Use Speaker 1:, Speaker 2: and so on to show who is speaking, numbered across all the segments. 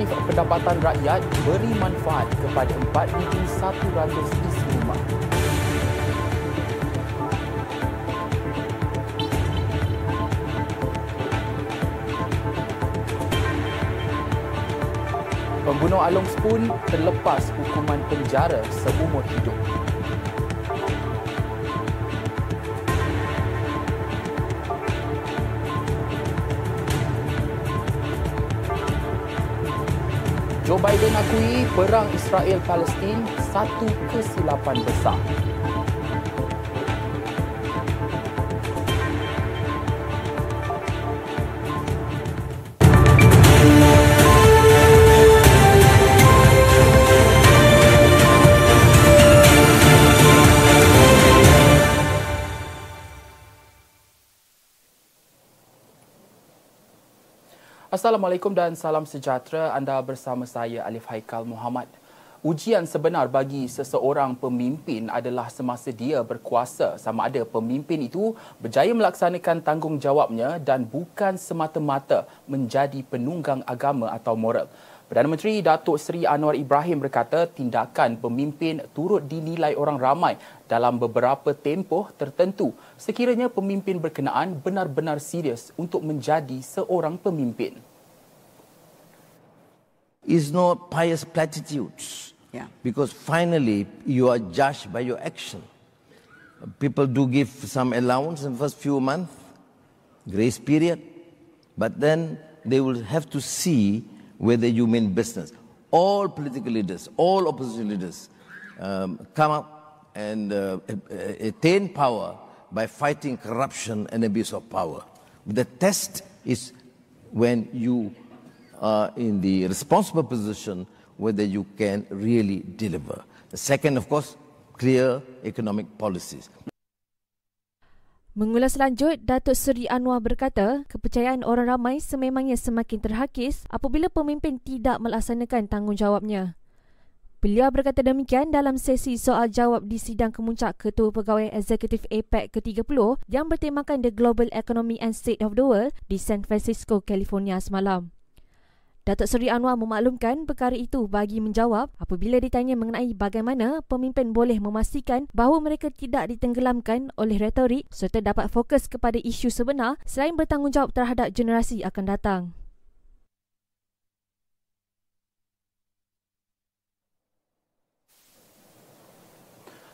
Speaker 1: Inisiatif pendapatan rakyat beri manfaat kepada 4,100 isi rumah. Pembunuh Along Spoon terlepas hukuman penjara seumur hidup. Joe Biden akui perang Israel-Palestin satu kesilapan besar. Assalamualaikum dan salam sejahtera. Anda bersama saya Alif Haikal Muhammad. Ujian sebenar bagi seseorang pemimpin adalah semasa dia berkuasa sama ada pemimpin itu berjaya melaksanakan tanggungjawabnya dan bukan semata-mata menjadi penunggang agama atau moral. Perdana Menteri Datuk Seri Anwar Ibrahim berkata tindakan pemimpin turut dinilai orang ramai dalam beberapa tempoh tertentu sekiranya pemimpin berkenaan benar-benar serius untuk menjadi seorang pemimpin.
Speaker 2: Is not pious platitudes.
Speaker 3: Yeah.
Speaker 2: Because finally you are judged by your action. People do give some allowance in the first few months, grace period, but then they will have to see whether you mean business. All political leaders, all opposition leaders um, come up and uh, attain power by fighting corruption and abuse of power. The test is when you are in the responsible position whether you can really deliver. The second, of course, clear economic policies.
Speaker 4: Mengulas lanjut, Datuk Seri Anwar berkata, kepercayaan orang ramai sememangnya semakin terhakis apabila pemimpin tidak melaksanakan tanggungjawabnya. Beliau berkata demikian dalam sesi soal jawab di sidang kemuncak Ketua Pegawai Eksekutif APEC ke-30 yang bertemakan The Global Economy and State of the World di San Francisco, California semalam. Datuk Seri Anwar memaklumkan perkara itu bagi menjawab apabila ditanya mengenai bagaimana pemimpin boleh memastikan bahawa mereka tidak ditenggelamkan oleh retorik serta dapat fokus kepada isu sebenar selain bertanggungjawab terhadap generasi akan datang.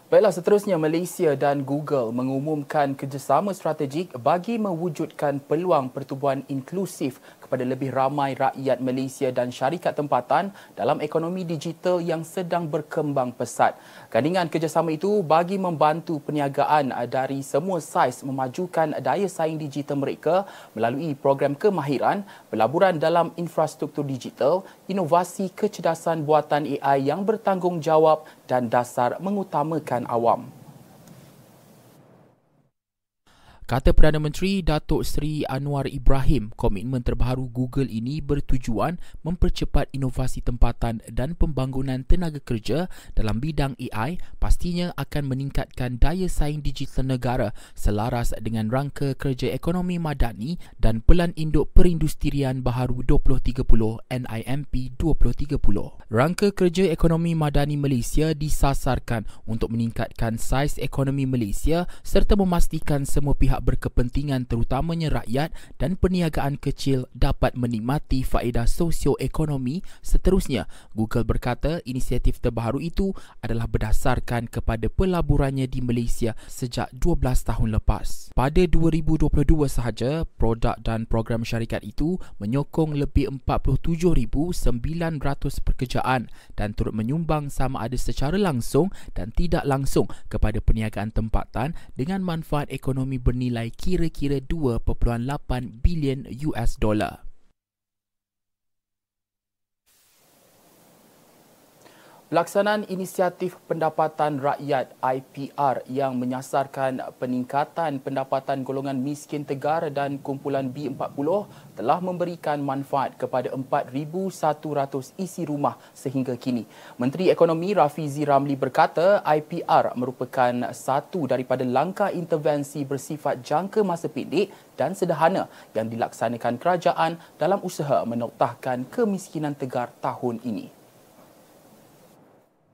Speaker 1: Baiklah, seterusnya Malaysia dan Google mengumumkan kerjasama strategik bagi mewujudkan peluang pertubuhan inklusif kepada lebih ramai rakyat Malaysia dan syarikat tempatan dalam ekonomi digital yang sedang berkembang pesat. Gandingan kerjasama itu bagi membantu perniagaan dari semua saiz memajukan daya saing digital mereka melalui program kemahiran, pelaburan dalam infrastruktur digital, inovasi kecerdasan buatan AI yang bertanggungjawab dan dasar mengutamakan awam. Kata Perdana Menteri Datuk Seri Anwar Ibrahim, komitmen terbaru Google ini bertujuan mempercepat inovasi tempatan dan pembangunan tenaga kerja dalam bidang AI pastinya akan meningkatkan daya saing digital negara selaras dengan rangka kerja ekonomi madani dan Pelan Induk Perindustrian Baharu 2030 NIMP 2030. Rangka kerja ekonomi madani Malaysia disasarkan untuk meningkatkan saiz ekonomi Malaysia serta memastikan semua pihak pihak berkepentingan terutamanya rakyat dan perniagaan kecil dapat menikmati faedah sosioekonomi seterusnya. Google berkata inisiatif terbaru itu adalah berdasarkan kepada pelaburannya di Malaysia sejak 12 tahun lepas. Pada 2022 sahaja, produk dan program syarikat itu menyokong lebih 47,900 pekerjaan dan turut menyumbang sama ada secara langsung dan tidak langsung kepada perniagaan tempatan dengan manfaat ekonomi bernilai bernilai kira-kira 2.8 bilion US dollar. Pelaksanaan inisiatif pendapatan rakyat IPR yang menyasarkan peningkatan pendapatan golongan miskin tegar dan kumpulan B40 telah memberikan manfaat kepada 4,100 isi rumah sehingga kini. Menteri Ekonomi Rafizi Ramli berkata IPR merupakan satu daripada langkah intervensi bersifat jangka masa pendek dan sederhana yang dilaksanakan kerajaan dalam usaha menoktahkan kemiskinan tegar tahun ini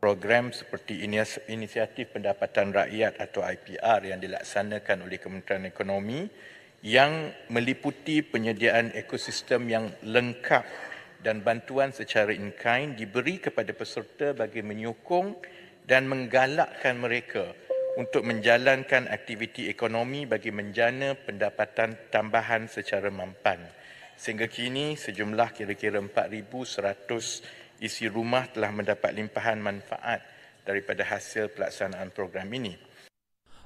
Speaker 3: program seperti inisiatif pendapatan rakyat atau IPR yang dilaksanakan oleh Kementerian Ekonomi yang meliputi penyediaan ekosistem yang lengkap dan bantuan secara in-kind diberi kepada peserta bagi menyokong dan menggalakkan mereka untuk menjalankan aktiviti ekonomi bagi menjana pendapatan tambahan secara mampan. Sehingga kini sejumlah kira-kira 4,100 isi rumah telah mendapat limpahan manfaat daripada hasil pelaksanaan program ini.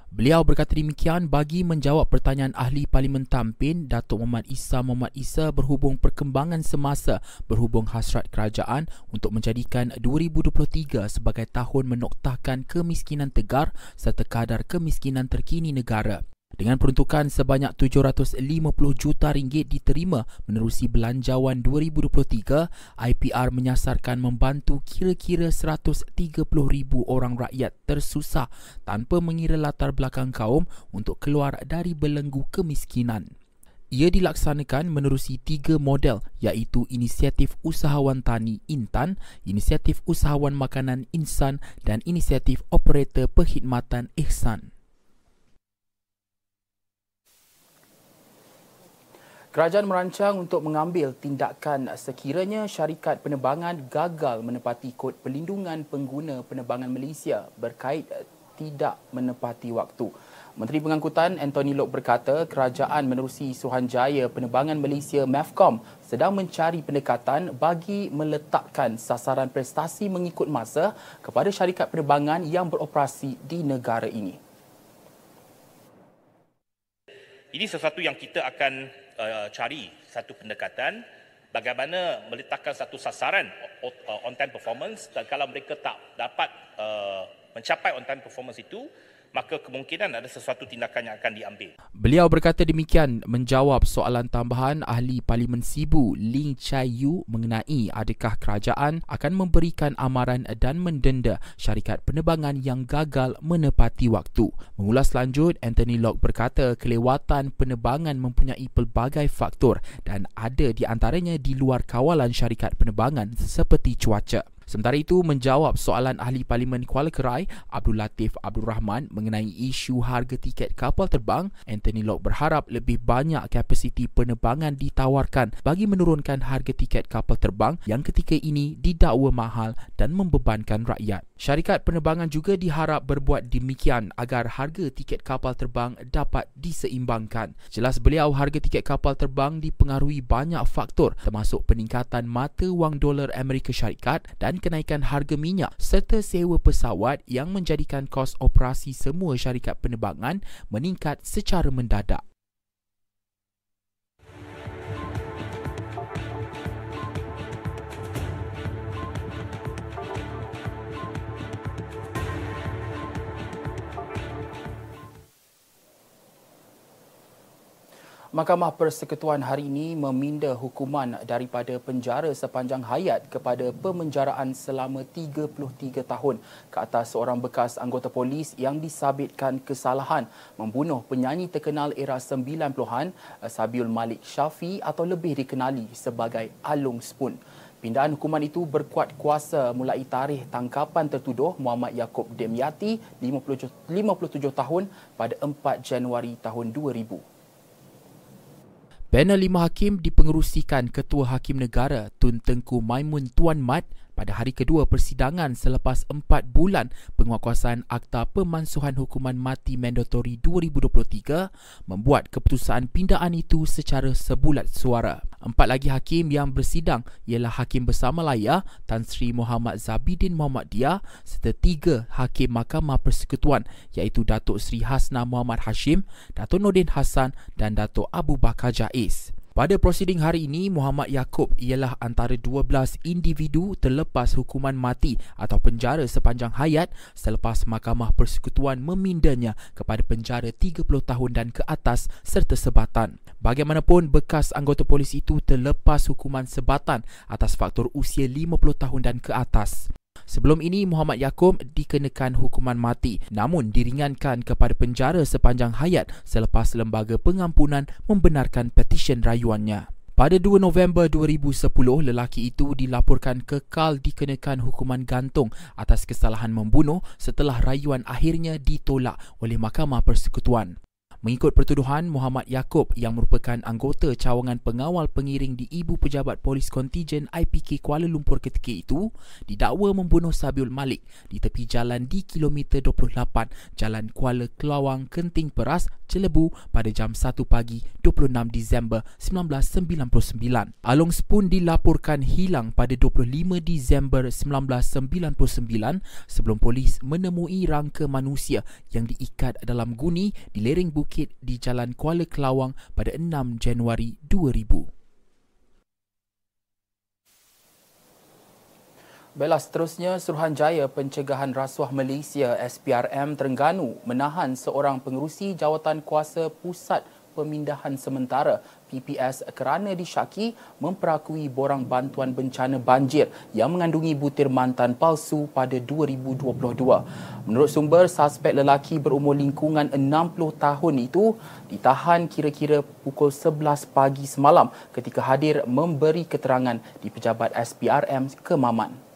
Speaker 1: Beliau berkata demikian bagi menjawab pertanyaan ahli Parlimen Tampin Datuk Muhammad Isa Muhammad Isa berhubung perkembangan semasa berhubung hasrat kerajaan untuk menjadikan 2023 sebagai tahun menoktahkan kemiskinan tegar serta kadar kemiskinan terkini negara. Dengan peruntukan sebanyak 750 juta ringgit diterima menerusi belanjawan 2023, IPR menyasarkan membantu kira-kira 130 ribu orang rakyat tersusah tanpa mengira latar belakang kaum untuk keluar dari belenggu kemiskinan. Ia dilaksanakan menerusi tiga model iaitu Inisiatif Usahawan Tani Intan, Inisiatif Usahawan Makanan Insan dan Inisiatif Operator Perkhidmatan Ihsan. Kerajaan merancang untuk mengambil tindakan sekiranya syarikat penerbangan gagal menepati kod perlindungan pengguna penerbangan Malaysia berkait tidak menepati waktu. Menteri Pengangkutan Anthony Lok berkata kerajaan menerusi Suruhanjaya Penerbangan Malaysia MEFCOM sedang mencari pendekatan bagi meletakkan sasaran prestasi mengikut masa kepada syarikat penerbangan yang beroperasi di negara ini.
Speaker 5: Ini sesuatu yang kita akan uh, cari satu pendekatan bagaimana meletakkan satu sasaran on time performance. Dan kalau mereka tak dapat uh, mencapai on time performance itu maka kemungkinan ada sesuatu tindakan yang akan diambil.
Speaker 1: Beliau berkata demikian menjawab soalan tambahan ahli Parlimen Sibu Ling Chai Yu mengenai adakah kerajaan akan memberikan amaran dan mendenda syarikat penerbangan yang gagal menepati waktu. Mengulas lanjut, Anthony Locke berkata kelewatan penerbangan mempunyai pelbagai faktor dan ada di antaranya di luar kawalan syarikat penerbangan seperti cuaca. Sementara itu, menjawab soalan ahli Parlimen Kuala Kerai, Abdul Latif Abdul Rahman mengenai isu harga tiket kapal terbang, Anthony Locke berharap lebih banyak kapasiti penerbangan ditawarkan bagi menurunkan harga tiket kapal terbang yang ketika ini didakwa mahal dan membebankan rakyat. Syarikat penerbangan juga diharap berbuat demikian agar harga tiket kapal terbang dapat diseimbangkan. Jelas beliau harga tiket kapal terbang dipengaruhi banyak faktor termasuk peningkatan mata wang dolar Amerika Syarikat dan kenaikan harga minyak serta sewa pesawat yang menjadikan kos operasi semua syarikat penerbangan meningkat secara mendadak. Mahkamah Persekutuan hari ini meminda hukuman daripada penjara sepanjang hayat kepada pemenjaraan selama 33 tahun ke atas seorang bekas anggota polis yang disabitkan kesalahan membunuh penyanyi terkenal era 90-an Sabiul Malik Syafi atau lebih dikenali sebagai Alung Spoon. Pindahan hukuman itu berkuat kuasa mulai tarikh tangkapan tertuduh Muhammad Yaakob Demyati 57 tahun pada 4 Januari tahun 2000. Panel lima hakim dipengerusikan Ketua Hakim Negara Tun Tengku Maimun Tuan Mat pada hari kedua persidangan selepas empat bulan penguatkuasaan Akta Pemansuhan Hukuman Mati Mandatori 2023 membuat keputusan pindaan itu secara sebulat suara. Empat lagi hakim yang bersidang ialah Hakim Besar Malaya Tan Sri Muhammad Zabidin Muhammad Dia serta tiga Hakim Mahkamah Persekutuan iaitu Datuk Sri Hasna Muhammad Hashim, Datuk Nordin Hassan dan Datuk Abu Bakar Jaiz. Pada prosiding hari ini, Muhammad Yaakob ialah antara 12 individu terlepas hukuman mati atau penjara sepanjang hayat selepas Mahkamah Persekutuan memindanya kepada penjara 30 tahun dan ke atas serta sebatan. Bagaimanapun, bekas anggota polis itu terlepas hukuman sebatan atas faktor usia 50 tahun dan ke atas. Sebelum ini Muhammad Yaakob dikenakan hukuman mati namun diringankan kepada penjara sepanjang hayat selepas lembaga pengampunan membenarkan petisyen rayuannya. Pada 2 November 2010, lelaki itu dilaporkan kekal dikenakan hukuman gantung atas kesalahan membunuh setelah rayuan akhirnya ditolak oleh Mahkamah Persekutuan. Mengikut pertuduhan Muhammad Yaakob yang merupakan anggota cawangan pengawal pengiring di Ibu Pejabat Polis Kontijen IPK Kuala Lumpur ketika itu didakwa membunuh Sabiul Malik di tepi jalan di kilometer 28 Jalan Kuala Kelawang Kenting Peras, Celebu pada jam 1 pagi 26 Disember 1999. Along Spoon dilaporkan hilang pada 25 Disember 1999 sebelum polis menemui rangka manusia yang diikat dalam guni di lereng bukit Bukit di Jalan Kuala Kelawang pada 6 Januari 2000. Baiklah, seterusnya Suruhanjaya Pencegahan Rasuah Malaysia SPRM Terengganu menahan seorang pengerusi jawatan kuasa pusat pemindahan sementara PPS kerana disyaki memperakui borang bantuan bencana banjir yang mengandungi butir mantan palsu pada 2022. Menurut sumber, suspek lelaki berumur lingkungan 60 tahun itu ditahan kira-kira pukul 11 pagi semalam ketika hadir memberi keterangan di pejabat SPRM ke Maman.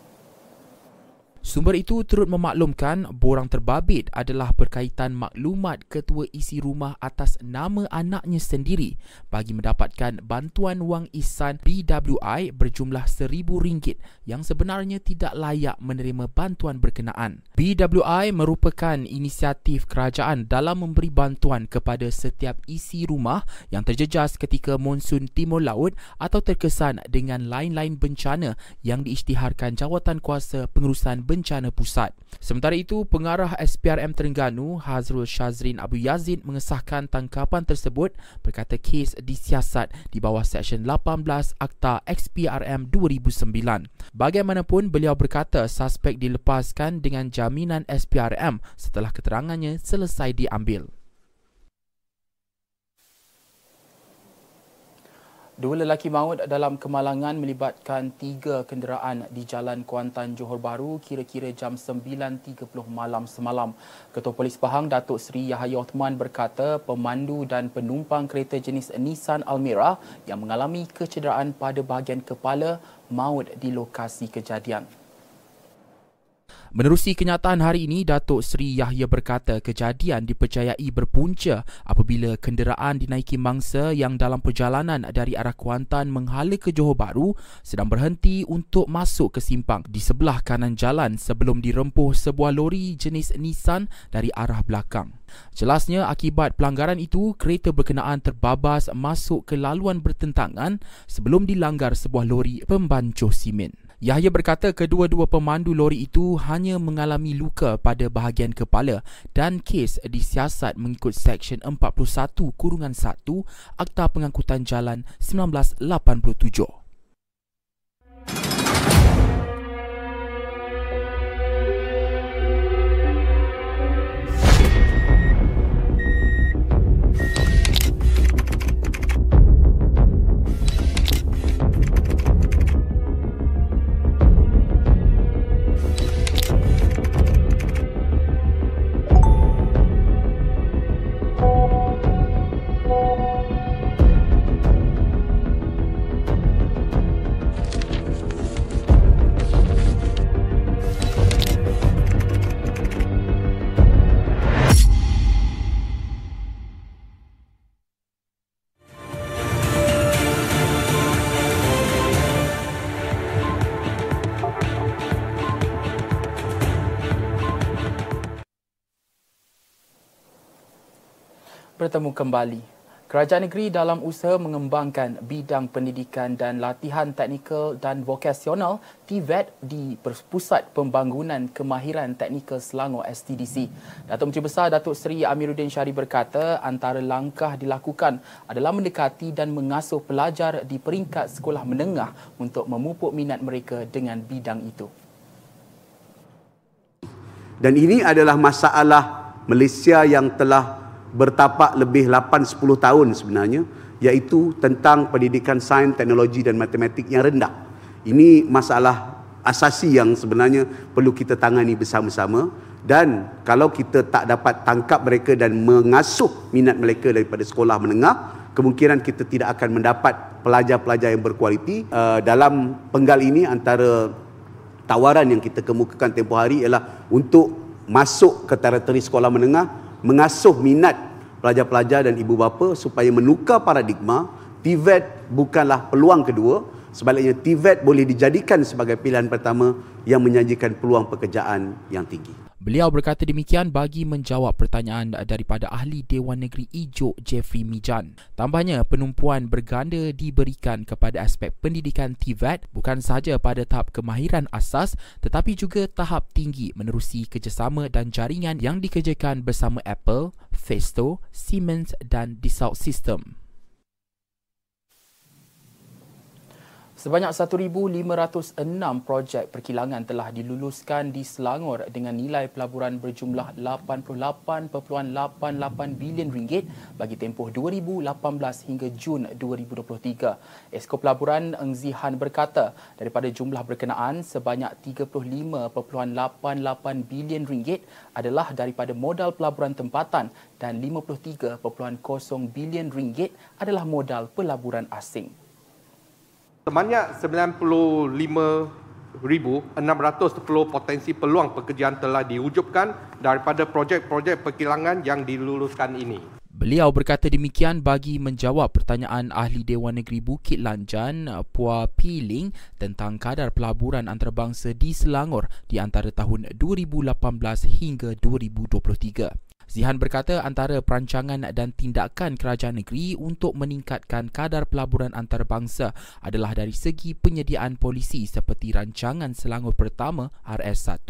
Speaker 1: Sumber itu turut memaklumkan borang terbabit adalah berkaitan maklumat ketua isi rumah atas nama anaknya sendiri bagi mendapatkan bantuan wang ihsan BWI berjumlah RM1,000 yang sebenarnya tidak layak menerima bantuan berkenaan. BWI merupakan inisiatif kerajaan dalam memberi bantuan kepada setiap isi rumah yang terjejas ketika monsun timur laut atau terkesan dengan lain-lain bencana yang diisytiharkan jawatan kuasa pengurusan bencana pusat. Sementara itu, pengarah SPRM Terengganu, Hazrul Shazrin Abu Yazid mengesahkan tangkapan tersebut berkata kes disiasat di bawah Seksyen 18 Akta XPRM 2009. Bagaimanapun, beliau berkata suspek dilepaskan dengan jaminan SPRM setelah keterangannya selesai diambil. Dua lelaki maut dalam kemalangan melibatkan tiga kenderaan di Jalan Kuantan Johor Bahru kira-kira jam 9.30 malam semalam. Ketua Polis Pahang Datuk Seri Yahya Othman berkata pemandu dan penumpang kereta jenis Nissan Almera yang mengalami kecederaan pada bahagian kepala maut di lokasi kejadian. Menerusi kenyataan hari ini, Datuk Seri Yahya berkata kejadian dipercayai berpunca apabila kenderaan dinaiki mangsa yang dalam perjalanan dari arah Kuantan menghala ke Johor Bahru sedang berhenti untuk masuk ke simpang di sebelah kanan jalan sebelum dirempuh sebuah lori jenis Nissan dari arah belakang. Jelasnya akibat pelanggaran itu, kereta berkenaan terbabas masuk ke laluan bertentangan sebelum dilanggar sebuah lori pembancuh simen. Yahya berkata kedua-dua pemandu lori itu hanya mengalami luka pada bahagian kepala dan kes disiasat mengikut Seksyen 41 Kurungan 1 Akta Pengangkutan Jalan 1987. Bertemu kembali. Kerajaan negeri dalam usaha mengembangkan bidang pendidikan dan latihan teknikal dan vokasional TVET di Pusat Pembangunan Kemahiran Teknikal Selangor STDC. Datuk Menteri Besar Datuk Seri Amiruddin Syari berkata antara langkah dilakukan adalah mendekati dan mengasuh pelajar di peringkat sekolah menengah untuk memupuk minat mereka dengan bidang itu.
Speaker 6: Dan ini adalah masalah Malaysia yang telah bertapak lebih 8-10 tahun sebenarnya iaitu tentang pendidikan sains, teknologi dan matematik yang rendah. Ini masalah asasi yang sebenarnya perlu kita tangani bersama-sama dan kalau kita tak dapat tangkap mereka dan mengasuh minat mereka daripada sekolah menengah, kemungkinan kita tidak akan mendapat pelajar-pelajar yang berkualiti. Uh, dalam penggal ini antara tawaran yang kita kemukakan tempoh hari ialah untuk masuk ke teriteri sekolah menengah mengasuh minat pelajar-pelajar dan ibu bapa supaya menukar paradigma TVET bukanlah peluang kedua sebaliknya TVET boleh dijadikan sebagai pilihan pertama yang menyajikan peluang pekerjaan yang tinggi
Speaker 1: Beliau berkata demikian bagi menjawab pertanyaan daripada ahli Dewan Negeri Ijo Jeffrey Mijan. Tambahnya, penumpuan berganda diberikan kepada aspek pendidikan TVET bukan sahaja pada tahap kemahiran asas tetapi juga tahap tinggi menerusi kerjasama dan jaringan yang dikerjakan bersama Apple, Festo, Siemens dan Dassault System. Sebanyak 1,506 projek perkilangan telah diluluskan di Selangor dengan nilai pelaburan berjumlah 88.88 bilion ringgit bagi tempoh 2018 hingga Jun 2023. Esko Pelaburan Eng Zihan berkata, daripada jumlah berkenaan sebanyak 35.88 bilion ringgit adalah daripada modal pelaburan tempatan dan 53.0 bilion ringgit adalah modal pelaburan asing.
Speaker 7: Sebanyak 95,610 potensi peluang pekerjaan telah diwujudkan daripada projek-projek perkilangan yang diluluskan ini.
Speaker 1: Beliau berkata demikian bagi menjawab pertanyaan ahli Dewan Negeri Bukit Lanjan, Puah Piling tentang kadar pelaburan antarabangsa di Selangor di antara tahun 2018 hingga 2023. Zihan berkata antara perancangan dan tindakan kerajaan negeri untuk meningkatkan kadar pelaburan antarabangsa adalah dari segi penyediaan polisi seperti rancangan Selangor Pertama RS1,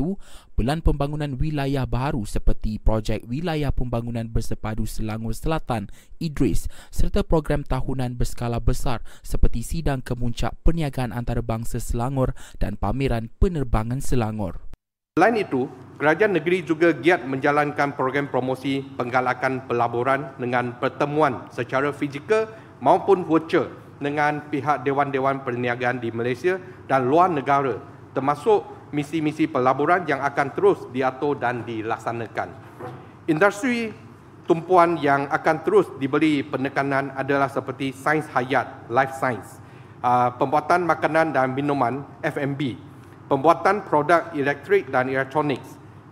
Speaker 1: Pelan Pembangunan Wilayah Baru seperti Projek Wilayah Pembangunan Bersepadu Selangor Selatan Idris serta program tahunan berskala besar seperti Sidang Kemuncak Perniagaan Antarabangsa Selangor dan Pameran Penerbangan Selangor.
Speaker 7: Selain itu, kerajaan negeri juga giat menjalankan program promosi penggalakan pelaburan dengan pertemuan secara fizikal maupun virtual dengan pihak dewan-dewan perniagaan di Malaysia dan luar negara termasuk misi-misi pelaburan yang akan terus diatur dan dilaksanakan. Industri tumpuan yang akan terus diberi penekanan adalah seperti sains hayat, life science, ah, pembuatan makanan dan minuman, F&B, pembuatan produk elektrik dan elektronik,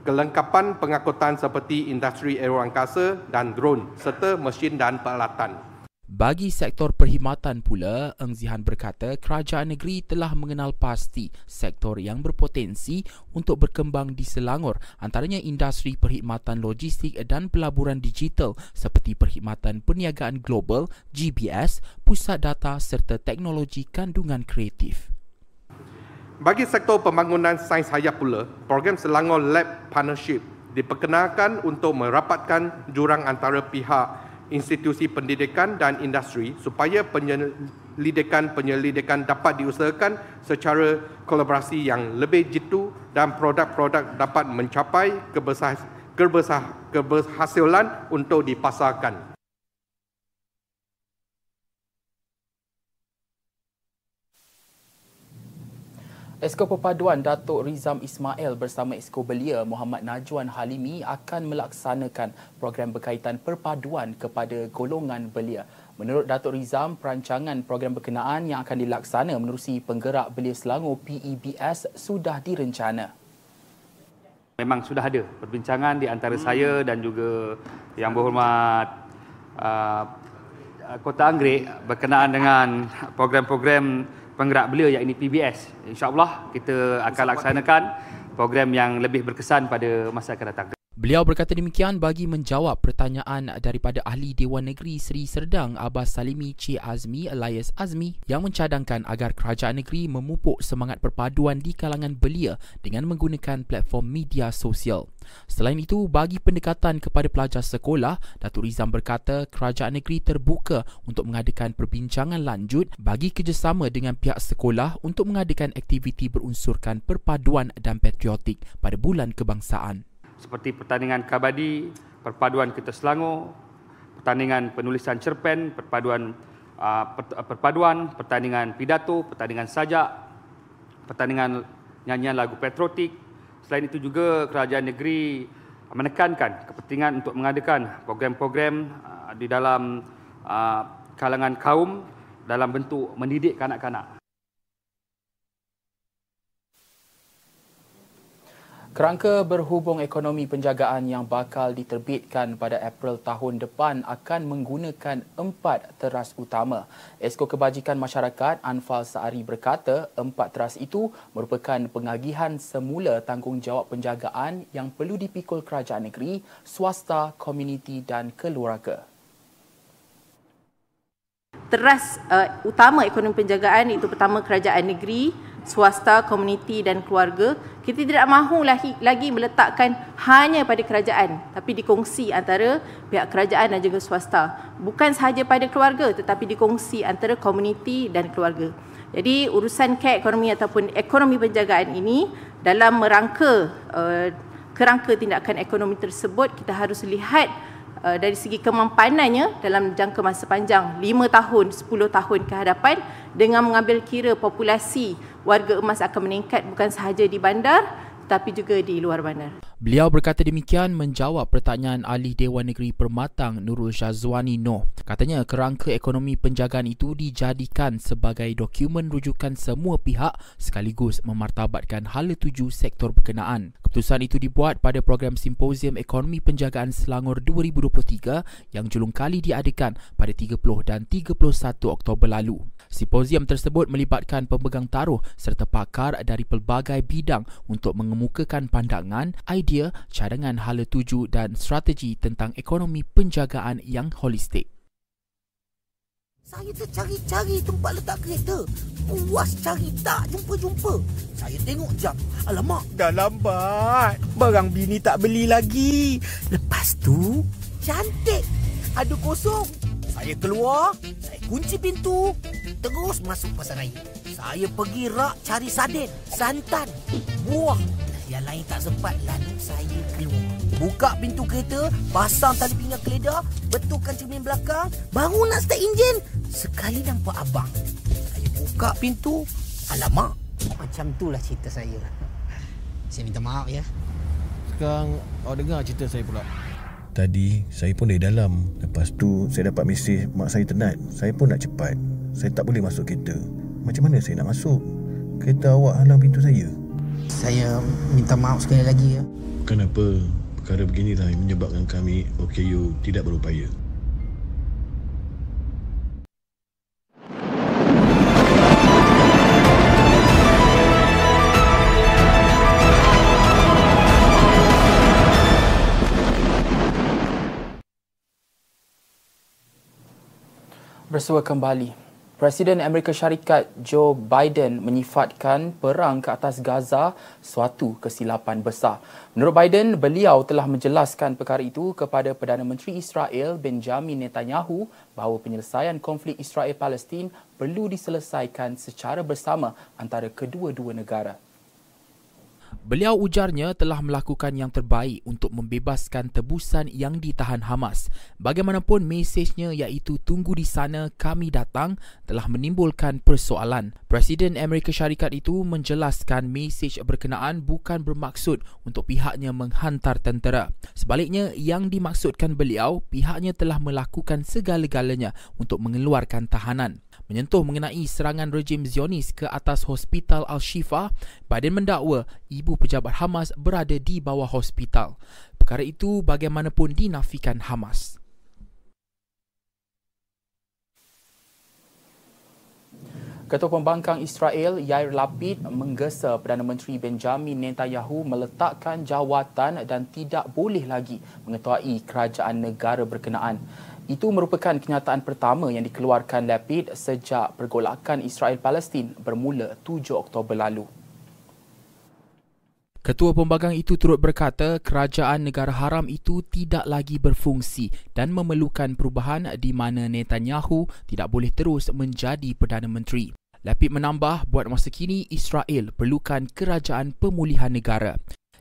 Speaker 7: kelengkapan pengangkutan seperti industri aeroangkasa dan drone serta mesin dan peralatan.
Speaker 1: Bagi sektor perkhidmatan pula, Eng Zihan berkata kerajaan negeri telah mengenal pasti sektor yang berpotensi untuk berkembang di Selangor antaranya industri perkhidmatan logistik dan pelaburan digital seperti perkhidmatan perniagaan global, GBS, pusat data serta teknologi kandungan kreatif.
Speaker 7: Bagi sektor pembangunan sains hayat pula, program Selangor Lab Partnership diperkenalkan untuk merapatkan jurang antara pihak institusi pendidikan dan industri supaya penyelidikan-penyelidikan dapat diusahakan secara kolaborasi yang lebih jitu dan produk-produk dapat mencapai keberhasilan untuk dipasarkan.
Speaker 1: Esko Perpaduan Datuk Rizam Ismail bersama Esko Belia Muhammad Najwan Halimi akan melaksanakan program berkaitan perpaduan kepada golongan belia. Menurut Datuk Rizam, perancangan program berkenaan yang akan dilaksana menerusi penggerak belia Selangor PEBS sudah direncana.
Speaker 8: Memang sudah ada perbincangan di antara saya dan juga yang berhormat uh, Kota Anggrek berkenaan dengan program-program penggerak belia ini PBS. InsyaAllah kita akan laksanakan program yang lebih berkesan pada masa akan datang.
Speaker 1: Beliau berkata demikian bagi menjawab pertanyaan daripada ahli Dewan Negeri Seri Serdang Abbas Salimi Cik Azmi Elias Azmi yang mencadangkan agar kerajaan negeri memupuk semangat perpaduan di kalangan belia dengan menggunakan platform media sosial. Selain itu, bagi pendekatan kepada pelajar sekolah, Datuk Rizam berkata kerajaan negeri terbuka untuk mengadakan perbincangan lanjut bagi kerjasama dengan pihak sekolah untuk mengadakan aktiviti berunsurkan perpaduan dan patriotik pada bulan kebangsaan
Speaker 8: seperti pertandingan kabadi, perpaduan kita Selangor, pertandingan penulisan cerpen, perpaduan uh, perpaduan, pertandingan pidato, pertandingan sajak, pertandingan nyanyian lagu patriotik. Selain itu juga kerajaan negeri menekankan kepentingan untuk mengadakan program-program uh, di dalam uh, kalangan kaum dalam bentuk mendidik kanak-kanak.
Speaker 1: Kerangka berhubung ekonomi penjagaan yang bakal diterbitkan pada April tahun depan akan menggunakan empat teras utama. Esko Kebajikan Masyarakat Anfal Saari berkata empat teras itu merupakan pengagihan semula tanggungjawab penjagaan yang perlu dipikul kerajaan negeri, swasta, komuniti dan keluarga.
Speaker 9: Teras uh, utama ekonomi penjagaan itu pertama kerajaan negeri, swasta, komuniti dan keluarga, kita tidak mahu lagi, meletakkan hanya pada kerajaan tapi dikongsi antara pihak kerajaan dan juga swasta. Bukan sahaja pada keluarga tetapi dikongsi antara komuniti dan keluarga. Jadi urusan care ekonomi ataupun ekonomi penjagaan ini dalam merangka uh, kerangka tindakan ekonomi tersebut kita harus lihat uh, dari segi kemampanannya dalam jangka masa panjang 5 tahun, 10 tahun ke hadapan dengan mengambil kira populasi warga emas akan meningkat bukan sahaja di bandar tapi juga di luar bandar.
Speaker 1: Beliau berkata demikian menjawab pertanyaan ahli Dewan Negeri Permatang Nurul Syazwani Noh. Katanya kerangka ekonomi penjagaan itu dijadikan sebagai dokumen rujukan semua pihak sekaligus memartabatkan hala tuju sektor berkenaan. Keputusan itu dibuat pada program Simposium Ekonomi Penjagaan Selangor 2023 yang julung kali diadakan pada 30 dan 31 Oktober lalu. Simposium tersebut melibatkan pemegang taruh serta pakar dari pelbagai bidang untuk mengemukakan pandangan, idea idea, cadangan hala tuju dan strategi tentang ekonomi penjagaan yang holistik.
Speaker 10: Saya tercari-cari tempat letak kereta. Puas cari tak jumpa-jumpa. Saya tengok jam. Alamak, dah lambat. Barang bini tak beli lagi. Lepas tu, cantik. Ada kosong. Saya keluar, saya kunci pintu. Terus masuk pasar raya. Saya pergi rak cari sadin, santan, buah yang lain tak sempat lalu saya keluar. Buka pintu kereta, pasang tali pinggang keledar, betulkan cermin belakang, baru nak start enjin. Sekali nampak abang. Saya buka pintu, alamak. Macam itulah cerita saya. Saya minta maaf ya.
Speaker 11: Sekarang awak dengar cerita saya pula. Tadi saya pun dari dalam. Lepas tu saya dapat mesej mak saya tenat. Saya pun nak cepat. Saya tak boleh masuk kereta. Macam mana saya nak masuk? Kereta awak halang pintu saya.
Speaker 10: Saya minta maaf sekali lagi ya.
Speaker 11: Kenapa perkara beginilah yang menyebabkan kami OKU tidak berupaya?
Speaker 1: Bersua kembali. Presiden Amerika Syarikat Joe Biden menyifatkan perang ke atas Gaza suatu kesilapan besar. Menurut Biden, beliau telah menjelaskan perkara itu kepada Perdana Menteri Israel Benjamin Netanyahu bahawa penyelesaian konflik Israel-Palestin perlu diselesaikan secara bersama antara kedua-dua negara. Beliau ujarnya telah melakukan yang terbaik untuk membebaskan tebusan yang ditahan Hamas. Bagaimanapun mesejnya iaitu tunggu di sana kami datang telah menimbulkan persoalan. Presiden Amerika Syarikat itu menjelaskan mesej berkenaan bukan bermaksud untuk pihaknya menghantar tentera. Sebaliknya yang dimaksudkan beliau pihaknya telah melakukan segala-galanya untuk mengeluarkan tahanan menyentuh mengenai serangan rejim Zionis ke atas Hospital Al-Shifa, Biden mendakwa ibu pejabat Hamas berada di bawah hospital. Perkara itu bagaimanapun dinafikan Hamas. Ketua Pembangkang Israel Yair Lapid menggesa Perdana Menteri Benjamin Netanyahu meletakkan jawatan dan tidak boleh lagi mengetuai kerajaan negara berkenaan. Itu merupakan kenyataan pertama yang dikeluarkan Lapid sejak pergolakan Israel Palestin bermula 7 Oktober lalu. Ketua Pembangkang itu turut berkata kerajaan negara haram itu tidak lagi berfungsi dan memerlukan perubahan di mana Netanyahu tidak boleh terus menjadi Perdana Menteri. Lapid menambah, buat masa kini Israel perlukan kerajaan pemulihan negara.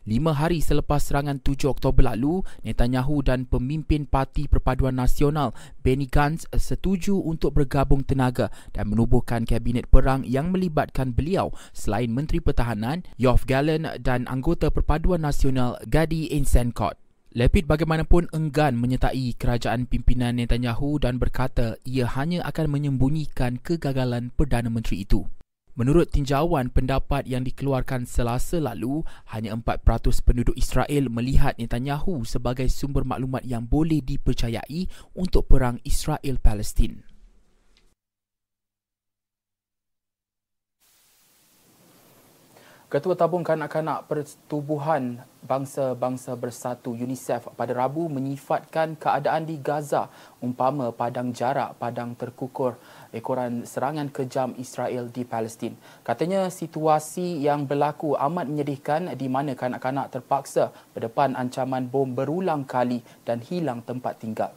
Speaker 1: Lima hari selepas serangan 7 Oktober lalu, Netanyahu dan pemimpin Parti Perpaduan Nasional Benny Gantz setuju untuk bergabung tenaga dan menubuhkan kabinet perang yang melibatkan beliau selain Menteri Pertahanan Yoav Gallant dan anggota Perpaduan Nasional Gadi Einsancott. Lepid bagaimanapun enggan menyertai kerajaan pimpinan Netanyahu dan berkata ia hanya akan menyembunyikan kegagalan Perdana Menteri itu. Menurut tinjauan pendapat yang dikeluarkan selasa lalu, hanya 4% penduduk Israel melihat Netanyahu sebagai sumber maklumat yang boleh dipercayai untuk perang Israel-Palestin. Ketua Tabung Kanak-Kanak Pertubuhan Bangsa-Bangsa Bersatu UNICEF pada Rabu menyifatkan keadaan di Gaza umpama padang jarak padang terkukur ekoran serangan kejam Israel di Palestin. Katanya situasi yang berlaku amat menyedihkan di mana kanak-kanak terpaksa berdepan ancaman bom berulang kali dan hilang tempat tinggal.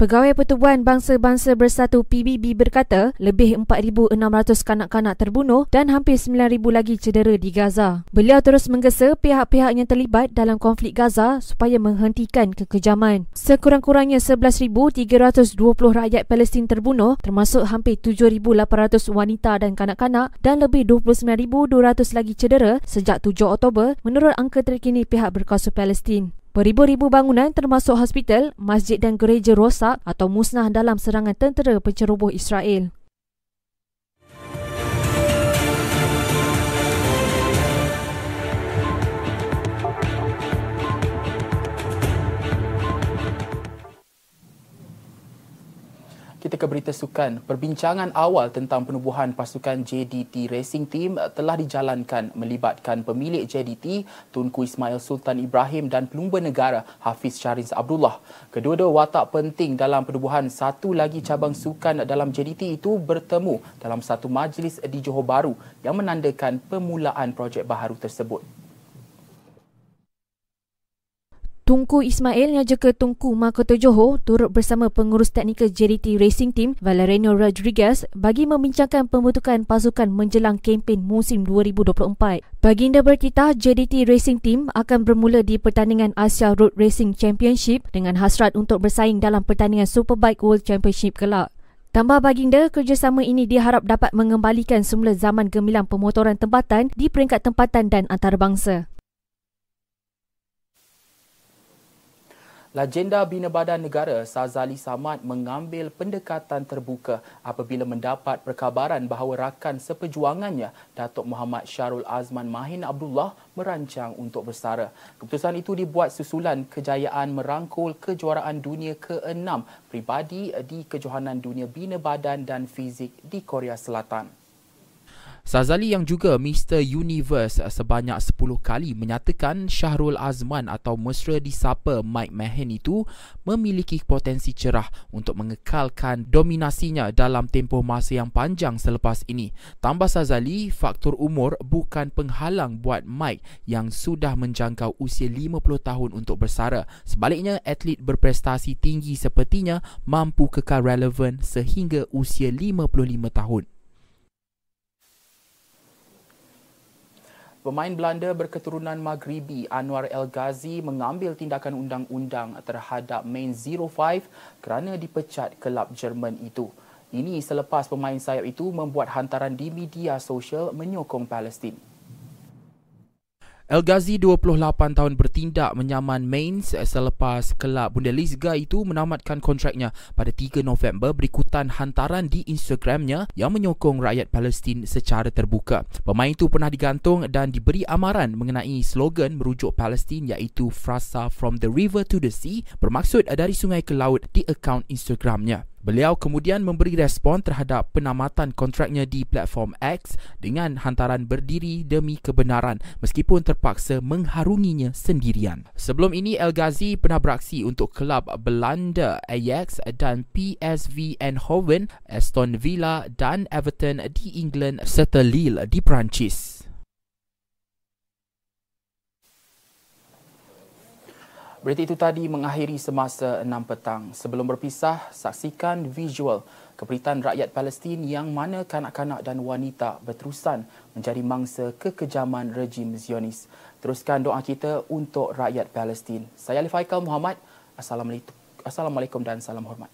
Speaker 4: Pegawai Pertubuhan Bangsa-Bangsa Bersatu PBB berkata lebih 4,600 kanak-kanak terbunuh dan hampir 9,000 lagi cedera di Gaza. Beliau terus menggesa pihak-pihak yang terlibat dalam konflik Gaza supaya menghentikan kekejaman. Sekurang-kurangnya 11,320 rakyat Palestin terbunuh termasuk hampir 7,800 wanita dan kanak-kanak dan lebih 29,200 lagi cedera sejak 7 Oktober menurut angka terkini pihak berkuasa Palestin. Beribu-ribu bangunan termasuk hospital, masjid dan gereja rosak atau musnah dalam serangan tentera penceroboh Israel. Kita ke berita sukan. Perbincangan awal tentang penubuhan pasukan JDT Racing Team telah dijalankan melibatkan pemilik JDT Tunku Ismail Sultan Ibrahim dan pelumba negara Hafiz Syariz Abdullah. Kedua-dua watak penting dalam penubuhan satu lagi cabang sukan dalam JDT itu bertemu dalam satu majlis di Johor Bahru yang menandakan permulaan projek baharu tersebut. Tunku Ismail yang juga Tunku Mahkota Johor turut bersama pengurus teknikal JDT Racing Team Valeriano Rodriguez bagi membincangkan pembentukan pasukan menjelang kempen musim 2024. Baginda berkita JDT Racing Team akan bermula di pertandingan Asia Road Racing Championship dengan hasrat untuk bersaing dalam pertandingan Superbike World Championship kelak. Tambah baginda, kerjasama ini diharap dapat mengembalikan semula zaman gemilang pemotoran tempatan di peringkat tempatan dan antarabangsa. Legenda Bina Badan Negara Sazali Samad mengambil pendekatan terbuka apabila mendapat perkabaran bahawa rakan seperjuangannya Datuk Muhammad Syarul Azman Mahin Abdullah merancang untuk bersara. Keputusan itu dibuat susulan kejayaan merangkul kejuaraan dunia ke-6 pribadi di kejohanan dunia Bina Badan dan Fizik di Korea Selatan. Sazali yang juga Mr. Universe sebanyak 10 kali menyatakan Syahrul Azman atau mesra disapa Mike Mahan itu memiliki potensi cerah untuk mengekalkan dominasinya dalam tempoh masa yang panjang selepas ini. Tambah Sazali, faktor umur bukan penghalang buat Mike yang sudah menjangkau usia 50 tahun untuk bersara. Sebaliknya, atlet berprestasi tinggi sepertinya mampu kekal relevan sehingga usia 55 tahun. Pemain Belanda berketurunan Maghribi Anwar El Ghazi mengambil tindakan undang-undang terhadap Main 05 kerana dipecat kelab Jerman itu. Ini selepas pemain sayap itu membuat hantaran di media sosial menyokong Palestin. El Ghazi 28 tahun bertindak menyaman Mainz selepas kelab Bundesliga itu menamatkan kontraknya pada 3 November berikutan hantaran di Instagramnya yang menyokong rakyat Palestin secara terbuka. Pemain itu pernah digantung dan diberi amaran mengenai slogan merujuk Palestin iaitu Frasa from the river to the sea bermaksud dari sungai ke laut di akaun Instagramnya.
Speaker 1: Beliau kemudian memberi respon terhadap penamatan kontraknya di platform X dengan hantaran berdiri demi kebenaran meskipun terpaksa mengharunginya sendirian. Sebelum ini El Ghazi pernah beraksi untuk kelab Belanda Ajax dan PSV Eindhoven, Aston Villa dan Everton di England serta Lille di Perancis. Berita itu tadi mengakhiri semasa 6 petang. Sebelum berpisah, saksikan visual keberitaan rakyat Palestin yang mana kanak-kanak dan wanita berterusan menjadi mangsa kekejaman rejim Zionis. Teruskan doa kita untuk rakyat Palestin. Saya Ali Faikal Muhammad. Assalamualaikum dan salam hormat.